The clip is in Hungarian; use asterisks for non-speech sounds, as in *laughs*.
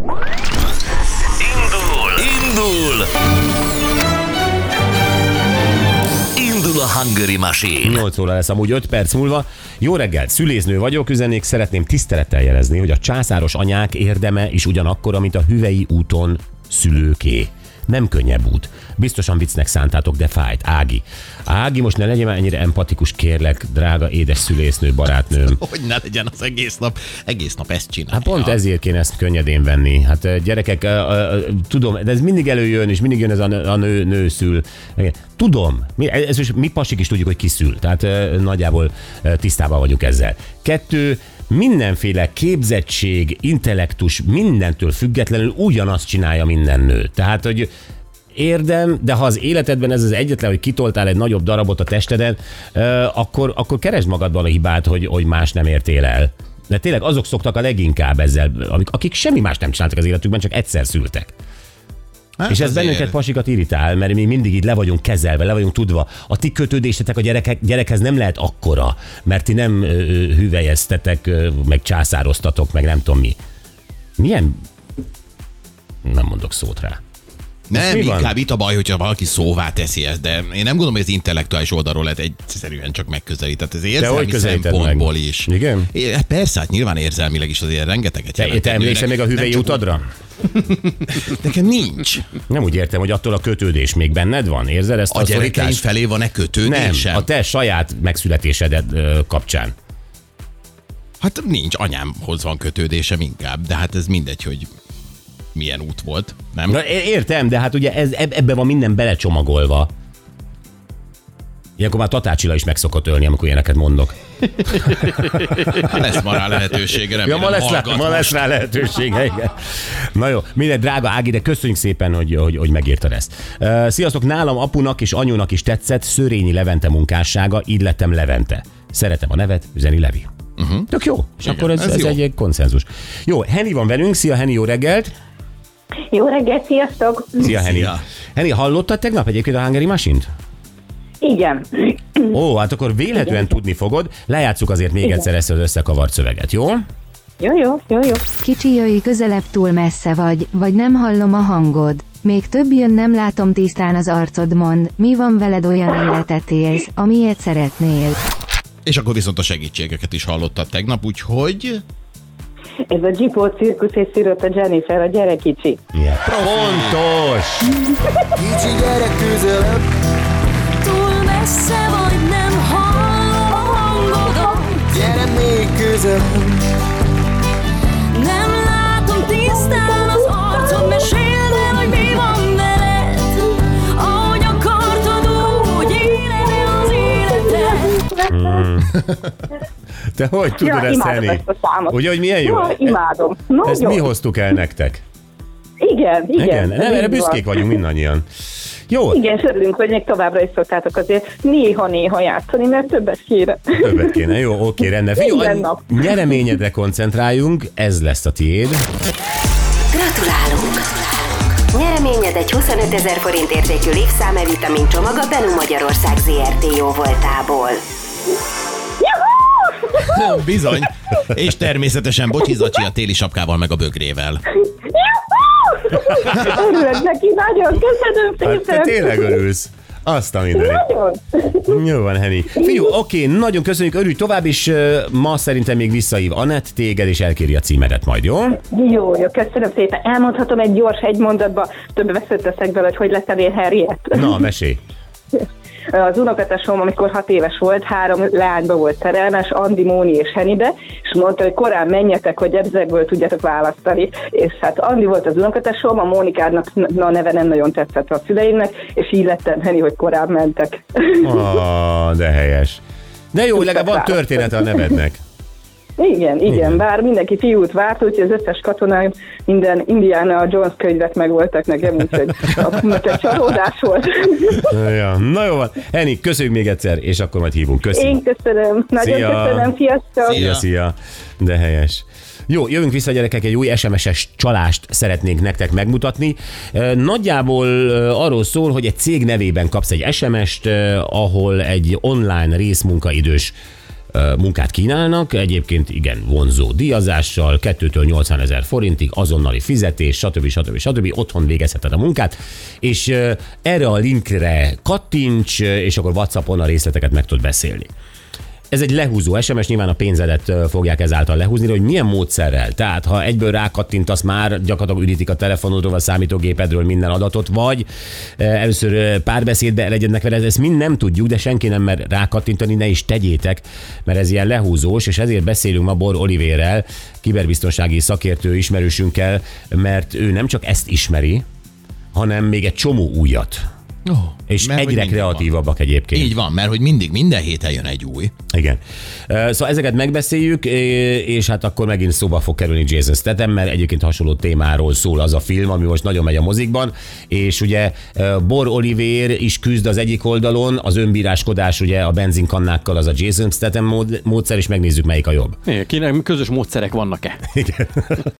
Indul! Indul! Indul a Hungary Machine! 8 óra lesz amúgy 5 perc múlva. Jó reggelt, szüléznő vagyok, üzennék, szeretném tisztelettel jelezni, hogy a császáros anyák érdeme is ugyanakkora, mint a hüvei úton szülőké. Nem könnyebb út. Biztosan viccnek szántátok, de fájt. Ági. Ági, most ne legyen már ennyire empatikus, kérlek, drága édes szülésznő, barátnőm. *laughs* Hogy ne legyen az egész nap, egész nap ezt csinálja. Hát pont ezért kéne ezt könnyedén venni. Hát gyerekek, tudom, de ez mindig előjön, és mindig jön ez a, nő- a nő, szül. Tudom, mi, ez mi pasik is tudjuk, hogy kiszül. Tehát nagyjából tisztában vagyunk ezzel. Kettő, mindenféle képzettség, intellektus, mindentől függetlenül ugyanazt csinálja minden nő. Tehát, hogy érdem, de ha az életedben ez az egyetlen, hogy kitoltál egy nagyobb darabot a testeden, akkor, akkor keresd magadban a hibát, hogy, hogy más nem értél el. De tényleg azok szoktak a leginkább ezzel, akik semmi más nem csináltak az életükben, csak egyszer szültek. Hát És ez azért. bennünket pasikat irritál, mert mi mindig így le vagyunk kezelve, le vagyunk tudva. A ti kötődésetek a gyerekek, gyerekhez nem lehet akkora, mert ti nem ö, hüvelyeztetek, ö, meg császároztatok, meg nem tudom mi. Milyen... Nem mondok szót rá. Nem, mi van? inkább itt a baj, hogyha valaki szóvá teszi ezt, de én nem gondolom, hogy az intellektuális oldalról lehet egyszerűen csak megközelített. Ez érzelmi közelíted meg? szempontból is. Igen? É, hát persze, hát nyilván érzelmileg is azért rengeteget Te, jelent te emlékszel még a hüvei csak utadra? úgy- *laughs* Nekem nincs. Nem úgy értem, hogy attól a kötődés még benned van? Érzed ezt A a, gyerekeim felé van-e Nem, kötődésem? a te saját megszületésedet ö, kapcsán. Hát nincs, anyámhoz van kötődésem inkább, de hát ez mindegy, hogy milyen út volt, nem? Na, értem, de hát ugye ez, eb- ebbe van minden belecsomagolva. Ilyenkor már Tatácsila is meg szokott ölni, amikor ilyeneket mondok. *laughs* Hát lesz ma rá lehetősége, Ja, remélem ma lesz, rá, ma lesz rá lehetősége, igen. Na jó, minden drága Ági, de köszönjük szépen, hogy, hogy, hogy megírtad ezt. Uh, sziasztok, nálam apunak és anyónak is tetszett Szörényi Levente munkássága, így lettem Levente. Szeretem a nevet, üzeni Levi. Uh-huh. Tök jó, és Igen, akkor ez, ez ez, jó. egy konszenzus. Jó, Henny van velünk, szia Henny, jó reggelt! Jó reggelt, sziasztok! Szia Henny! Szia. Henny, hallottad tegnap egyébként a Hungary Machine-t? Igen. Ó, hát akkor véletlenül tudni fogod, lejátszuk azért még Igen. egyszer ezt az összekavart szöveget, jó? Jó, jó, jó, jó. Kicsi jöjj közelebb túl messze vagy, vagy nem hallom a hangod. Még több jön nem látom tisztán az arcod mond, mi van veled olyan életet élsz, amilyet szeretnél. És akkor viszont a segítségeket is hallottad tegnap, úgyhogy Ez a Gipó cirkusz és szírott a Jennifer, a gyere kicsi. Yeah. Pontos! Kicsi gyerek közelebb, messze vagy nem hallom a hangodat gyere még közelebb. Nem látom tisztán az arcod Meséld el, hogy mi van veled Ahogy akartad, úgy el az életed Te hogy tudod Ja, ezt tenni? ezt. Ugye, hogy milyen jó? Ja, imádom. Nagyon. Ezt mi hoztuk el nektek? Igen, igen. Igen, nem, erre büszkék van. vagyunk mindannyian. Jó, Igen, és örülünk, hogy még továbbra is szoktátok azért néha-néha játszani, mert többet kéne. többet kéne. Jó, oké, rendben. Figyelj, Minden a nap. nyereményedre koncentráljunk, ez lesz a tiéd. Gratulálunk! Nyereményed egy 25 ezer forint értékű vitamin csomag a Benu Magyarország ZRT jó voltából. bizony. És természetesen Bocsi Zacsi a téli sapkával meg a bögrével. *laughs* Örülök neki, nagyon köszönöm Hát te szépen. tényleg örülsz. Azt a mindenit. Nagyon. Jó van, Henny. Figyú, oké, nagyon köszönjük, örülj tovább, és uh, ma szerintem még visszaív Anett téged, és elkéri a címedet majd, jó? Jó, jó, köszönöm szépen. Elmondhatom egy gyors egy mondatba, több veszett eszek belőle, hogy hogy lettem én Harriet. Na, mesélj. *laughs* Az unokatesom, amikor hat éves volt, három leányba volt szerelmes, Andi, Móni és Henibe, és mondta, hogy korán menjetek, hogy ezekből tudjatok választani. És hát Andi volt az unokatesom, a Mónikának na, a neve nem nagyon tetszett a szüleimnek, és így lettem Heni, hogy korán mentek. Ah, de helyes. De jó, legalább van története a nevednek. Igen, igen, Igen. bár mindenki fiút várt, úgyhogy az összes katonám minden Indiana Jones könyvet megvoltak nekem, úgyhogy a- egy csalódás volt. *laughs* Ja, na jó van. Henny, köszönjük még egyszer, és akkor majd hívunk. Köszi. Én köszönöm, nagyon Szia. köszönöm, sziasztok! Szia, szia. De helyes. Jó, jövünk vissza gyerekek, egy új SMS-es csalást szeretnénk nektek megmutatni. Nagyjából arról szól, hogy egy cég nevében kapsz egy SMS-t, ahol egy online részmunkaidős munkát kínálnak, egyébként igen vonzó díjazással, 2-től 80 ezer forintig, azonnali fizetés, stb. stb. stb. Otthon végezheted a munkát, és erre a linkre kattints, és akkor Whatsappon a részleteket meg tudod beszélni. Ez egy lehúzó SMS, nyilván a pénzedet fogják ezáltal lehúzni, hogy milyen módszerrel. Tehát, ha egyből rákattintasz már, gyakorlatilag ürítik a telefonodról, a számítógépedről minden adatot, vagy először párbeszédbe legyenek vele, ezt mind nem tudjuk, de senki nem mer rákattintani, ne is tegyétek, mert ez ilyen lehúzós, és ezért beszélünk ma Bor Olivérrel, kiberbiztonsági szakértő ismerősünkkel, mert ő nem csak ezt ismeri, hanem még egy csomó újat. Oh, És egyre mindig van. kreatívabbak egyébként. Így van, mert hogy mindig, minden héten jön egy új. Igen. Szóval ezeket megbeszéljük, és hát akkor megint szóba fog kerülni Jason Statham, mert egyébként hasonló témáról szól az a film, ami most nagyon megy a mozikban, és ugye Bor Oliver is küzd az egyik oldalon, az önbíráskodás ugye a benzinkannákkal az a Jason Statham mód- módszer, és megnézzük melyik a jobb. Igen, Kinek közös módszerek vannak-e? Igen. *laughs*